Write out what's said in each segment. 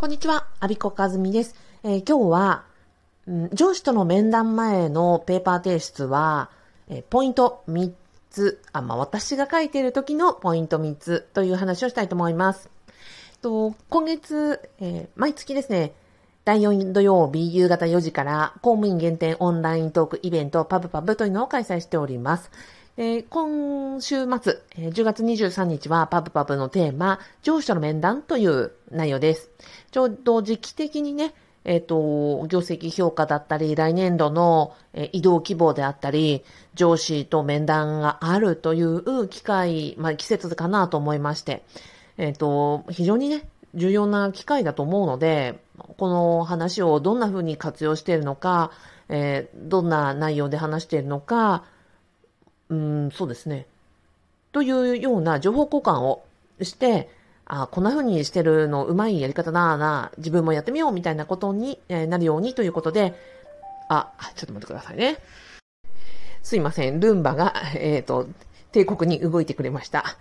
こんにちは、アビコカズミです。えー、今日は、うん、上司との面談前のペーパー提出は、えー、ポイント3つ、あ、まあ、私が書いている時のポイント3つという話をしたいと思います。と今月、えー、毎月ですね、第4土曜日夕方4時から公務員限定オンライントークイベントパブパブというのを開催しております。えー、今週末、えー、10月23日はパブパブのテーマ、上司との面談という内容です。ちょうど時期的にね、えっ、ー、と、業績評価だったり、来年度の、え移動希望であったり、上司と面談があるという機会、まあ、季節かなと思いまして、えっ、と、非常にね、重要な機会だと思うので、この話をどんな風に活用しているのか、え、どんな内容で話しているのか、うん、そうですね。というような情報交換をして、あこんな風にしてるのうまいやり方だな、自分もやってみようみたいなことにえなるようにということで、あ、ちょっと待ってくださいね。すいません。ルンバが、えっ、ー、と、帝国に動いてくれました。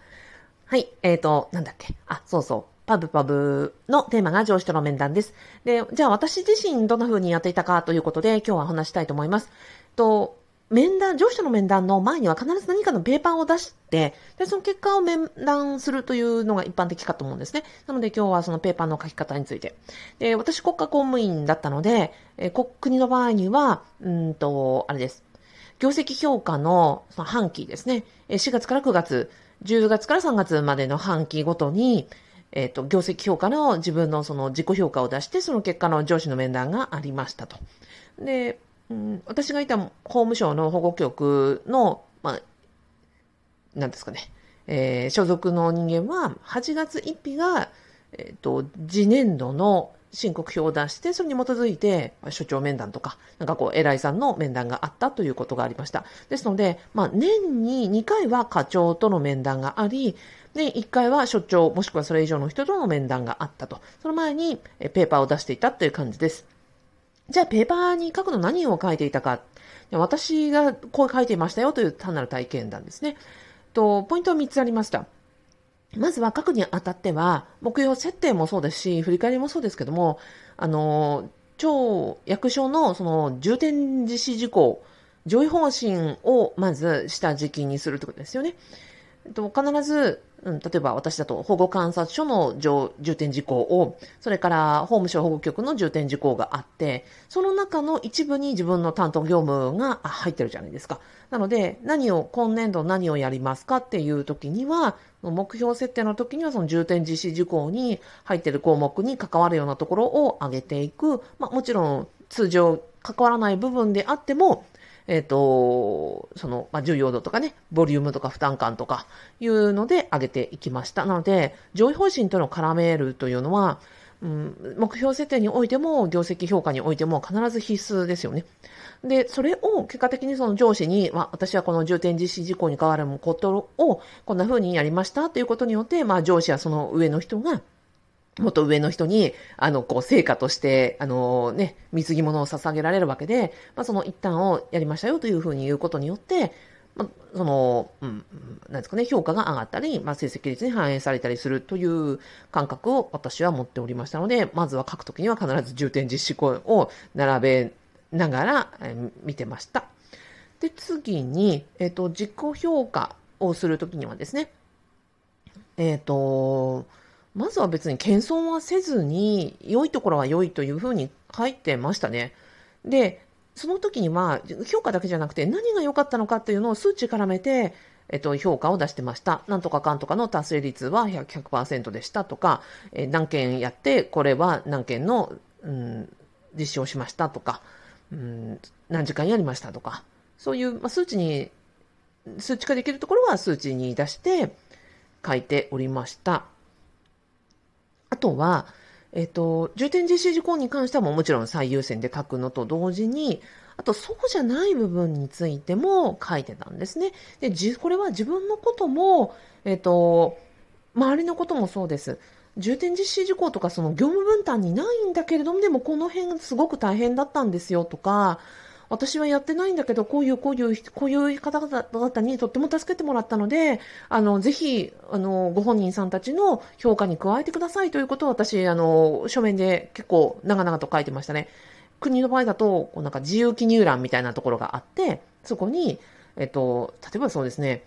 はい、えっ、ー、と、なんだっけ。あ、そうそう。パブパブのテーマが上司との面談です。で、じゃあ私自身どんな風にやっていたかということで今日は話したいと思います。と、面談、上司との面談の前には必ず何かのペーパーを出して、で、その結果を面談するというのが一般的かと思うんですね。なので今日はそのペーパーの書き方について。で、私国家公務員だったので、え国の場合には、うんと、あれです。業績評価のその半期ですね。4月から9月、10月から3月までの半期ごとに、えっ、ー、と、業績評価の自分のその自己評価を出して、その結果の上司の面談がありましたと。で、うん、私がいた法務省の保護局の、まあ、なんですかね、えー、所属の人間は、8月1日が、えっ、ー、と、次年度の申告表を出して、それに基づいて、所長面談とか、なんかこう、偉いさんの面談があったということがありました。ですので、まあ、年に2回は課長との面談があり、で、1回は所長、もしくはそれ以上の人との面談があったと。その前に、ペーパーを出していたという感じです。じゃあ、ペーパーに書くの何を書いていたか。私がこう書いていましたよという単なる体験談ですね。と、ポイントは3つありました。まずは書くにあたっては、目標設定もそうですし、振り返りもそうですけども、あの、超役所のその重点実施事項、上位方針をまずした時期にするってことですよね。と必ず、うん、例えば私だと保護観察所の重点事項を、それから法務省保護局の重点事項があって、その中の一部に自分の担当業務が入ってるじゃないですか。なので、何を、今年度何をやりますかっていう時には、目標設定の時にはその重点実施事項に入ってる項目に関わるようなところを上げていく。まあもちろん通常関わらない部分であっても、えっ、ー、と、その、まあ、重要度とかね、ボリュームとか負担感とかいうので上げていきました。なので、上位方針との絡めるというのは、うん、目標設定においても、業績評価においても必ず必須ですよね。で、それを結果的にその上司に、まあ、私はこの重点実施事項に変わることをこんな風にやりましたということによって、まあ、上司やその上の人が、もっと上の人に、あの、こう、成果として、あのね、貢ぎ物を捧げられるわけで、まあ、その一端をやりましたよというふうに言うことによって、まあ、その、うん、なんですかね、評価が上がったり、まあ、成績率に反映されたりするという感覚を私は持っておりましたので、まずは書くときには必ず重点実施項を並べながら、え、見てました。で、次に、えっ、ー、と、自己評価をするときにはですね、えっ、ー、と、まずは別に謙遜はせずに、良いところは良いというふうに書いてましたね。で、その時には、評価だけじゃなくて、何が良かったのかっていうのを数値絡めて、えっと、評価を出してました。なんとかかんとかの達成率は 100%, 100でしたとか、え何件やって、これは何件の、うん、実施をしましたとか、うん、何時間やりましたとか、そういう、まあ、数値に、数値化できるところは数値に出して書いておりました。あとは、えっ、と、重点実施事項に関してはももちろん最優先で書くのと同時に、あとそうじゃない部分についても書いてたんですね。で、じ、これは自分のことも、えっ、と、周りのこともそうです。重点実施事項とかその業務分担にないんだけれども、でもこの辺すごく大変だったんですよとか、私はやってないんだけど、こういう、こういう、こういう方々にとっても助けてもらったので、あの、ぜひ、あの、ご本人さんたちの評価に加えてくださいということを私、あの、書面で結構長々と書いてましたね。国の場合だと、こうなんか自由記入欄みたいなところがあって、そこに、えっと、例えばそうですね、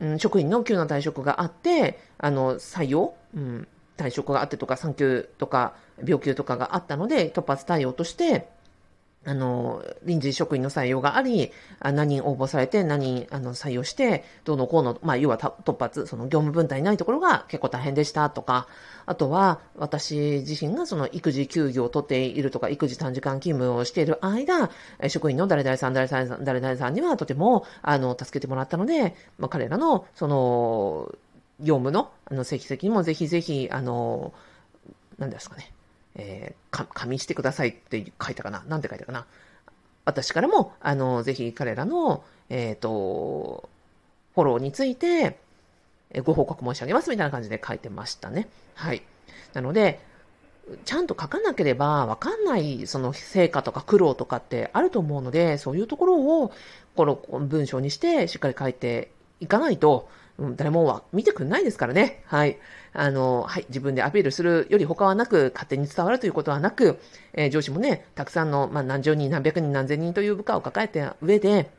うん、職員の急な退職があって、あの、採用、うん、退職があってとか、産休とか、病休とかがあったので、突発対応として、あの、臨時職員の採用があり、何人応募されて、何人あの採用して、どうのこうの、まあ、要は突発、その業務分担にないところが結構大変でしたとか、あとは、私自身がその育児休業を取っているとか、育児短時間勤務をしている間、職員の誰々さん、誰々さん、誰々さんにはとても、あの、助けてもらったので、まあ、彼らの、その、業務の、あの、成績にもぜひぜひ、あの、何ですかね、えー、か、加してくださいって書いたかな？なんて書いたかな？私からも、あの、ぜひ彼らの、えっ、ー、と、フォローについて、ご報告申し上げますみたいな感じで書いてましたね。はい。なので、ちゃんと書かなければわかんないその成果とか苦労とかってあると思うので、そういうところをこの文章にしてしっかり書いていかないと、うん、誰もは見てくんないですからね。はい。あの、はい。自分でアピールするより他はなく、勝手に伝わるということはなく、えー、上司もね、たくさんの、まあ、何十人、何百人、何千人という部下を抱えた上で、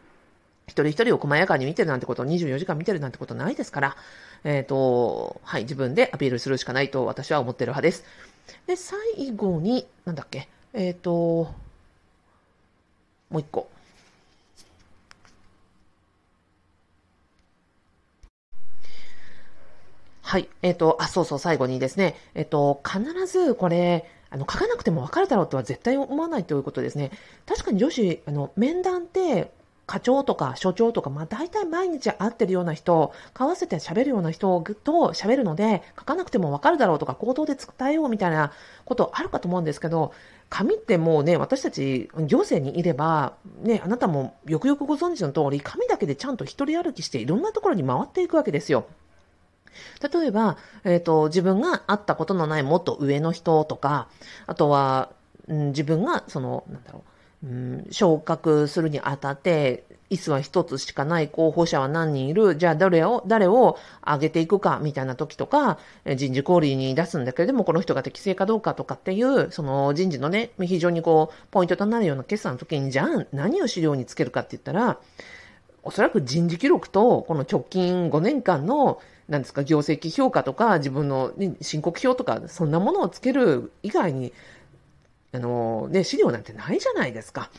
一人一人を細やかに見てるなんてことを24時間見てるなんてことないですから、えっ、ー、と、はい。自分でアピールするしかないと私は思ってる派です。で、最後に、なんだっけ、えっ、ー、と、もう一個。はい。えっ、ー、と、あ、そうそう、最後にですね、えっ、ー、と、必ずこれ、あの、書かなくても分かるだろうとは絶対思わないということですね。確かに女子、あの、面談って、課長とか所長とか、まあ大体毎日会ってるような人、交わせて喋るような人と喋るので、書かなくても分かるだろうとか、口頭で伝えようみたいなことあるかと思うんですけど、紙ってもうね、私たち行政にいれば、ね、あなたもよくよくご存知の通り、紙だけでちゃんと一人歩きしていろんなところに回っていくわけですよ。例えば、えっ、ー、と、自分が会ったことのないもっと上の人とか、あとは、うん、自分が、その、なんだろう、うん、昇格するにあたって、椅子は一つしかない候補者は何人いるじゃあ誰を、誰を上げていくかみたいな時とか、人事交流に出すんだけれども、この人が適正かどうかとかっていう、その人事のね、非常にこう、ポイントとなるような決算の時に、じゃあ何を資料につけるかって言ったら、おそらく人事記録と、この直近5年間のなんですか、業績評価とか、自分の、申告表とか、そんなものをつける以外に、あの、ね、資料なんてないじゃないですか。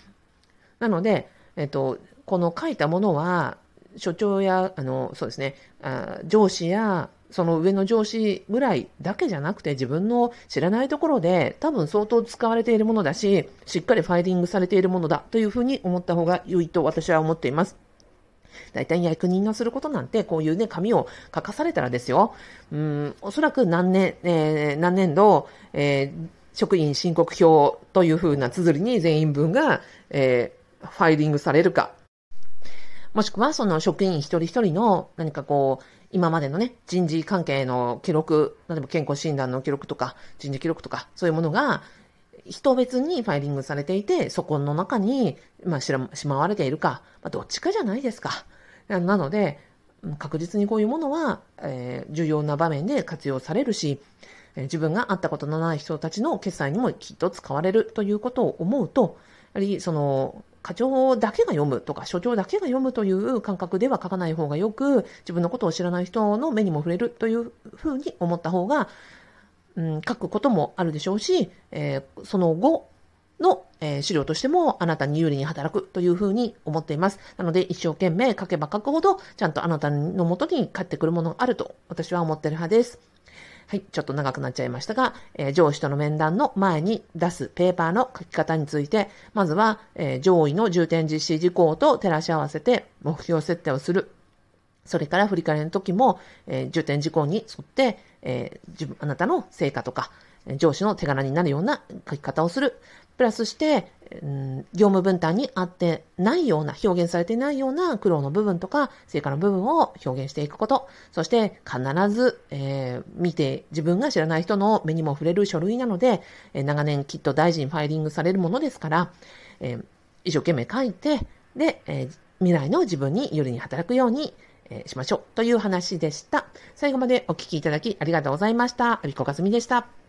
なので、えっと、この書いたものは、所長や、あの、そうですね、あ上司や、その上の上司ぐらいだけじゃなくて自分の知らないところで多分相当使われているものだし、しっかりファイリングされているものだというふうに思った方が良いと私は思っています。大体役人がすることなんて、こういうね、紙を書かされたらですよ、うん、おそらく何年、えー、何年度、えー、職員申告表というふうな綴りに全員分が、えー、ファイリングされるか。もしくは、その職員一人一人の何かこう、今までのね、人事関係の記録、例えば健康診断の記録とか、人事記録とか、そういうものが、人別にファイリングされていて、そこの中に、まあ、しまわれているか、まあ、どっちかじゃないですか。なので、確実にこういうものは、えー、重要な場面で活用されるし、えー、自分が会ったことのない人たちの決済にもきっと使われるということを思うと、やはりその、課長だけが読むとか、所長だけが読むという感覚では書かない方がよく、自分のことを知らない人の目にも触れるというふうに思った方が、うん、書くこともあるでしょうし、えー、その後の、え、資料としてもあなたに有利に働くというふうに思っています。なので一生懸命書けば書くほどちゃんとあなたのもとに返ってくるものがあると私は思ってる派です。はい、ちょっと長くなっちゃいましたが、えー、上司との面談の前に出すペーパーの書き方について、まずは、えー、上位の重点実施事項と照らし合わせて目標設定をする。それから振り返りの時も、えー、重点事項に沿って、えー、自分、あなたの成果とか、上司の手柄になるような書き方をする。プラスして、うん、業務分担に合ってないような、表現されていないような苦労の部分とか、成果の部分を表現していくこと。そして、必ず、えー、見て、自分が知らない人の目にも触れる書類なので、えー、長年きっと大臣ファイリングされるものですから、えー一生懸命書いて、で、えー、未来の自分に有利に働くように、え、しましょうという話でした。最後までお聞きいただきありがとうございました。アビコカズミでした。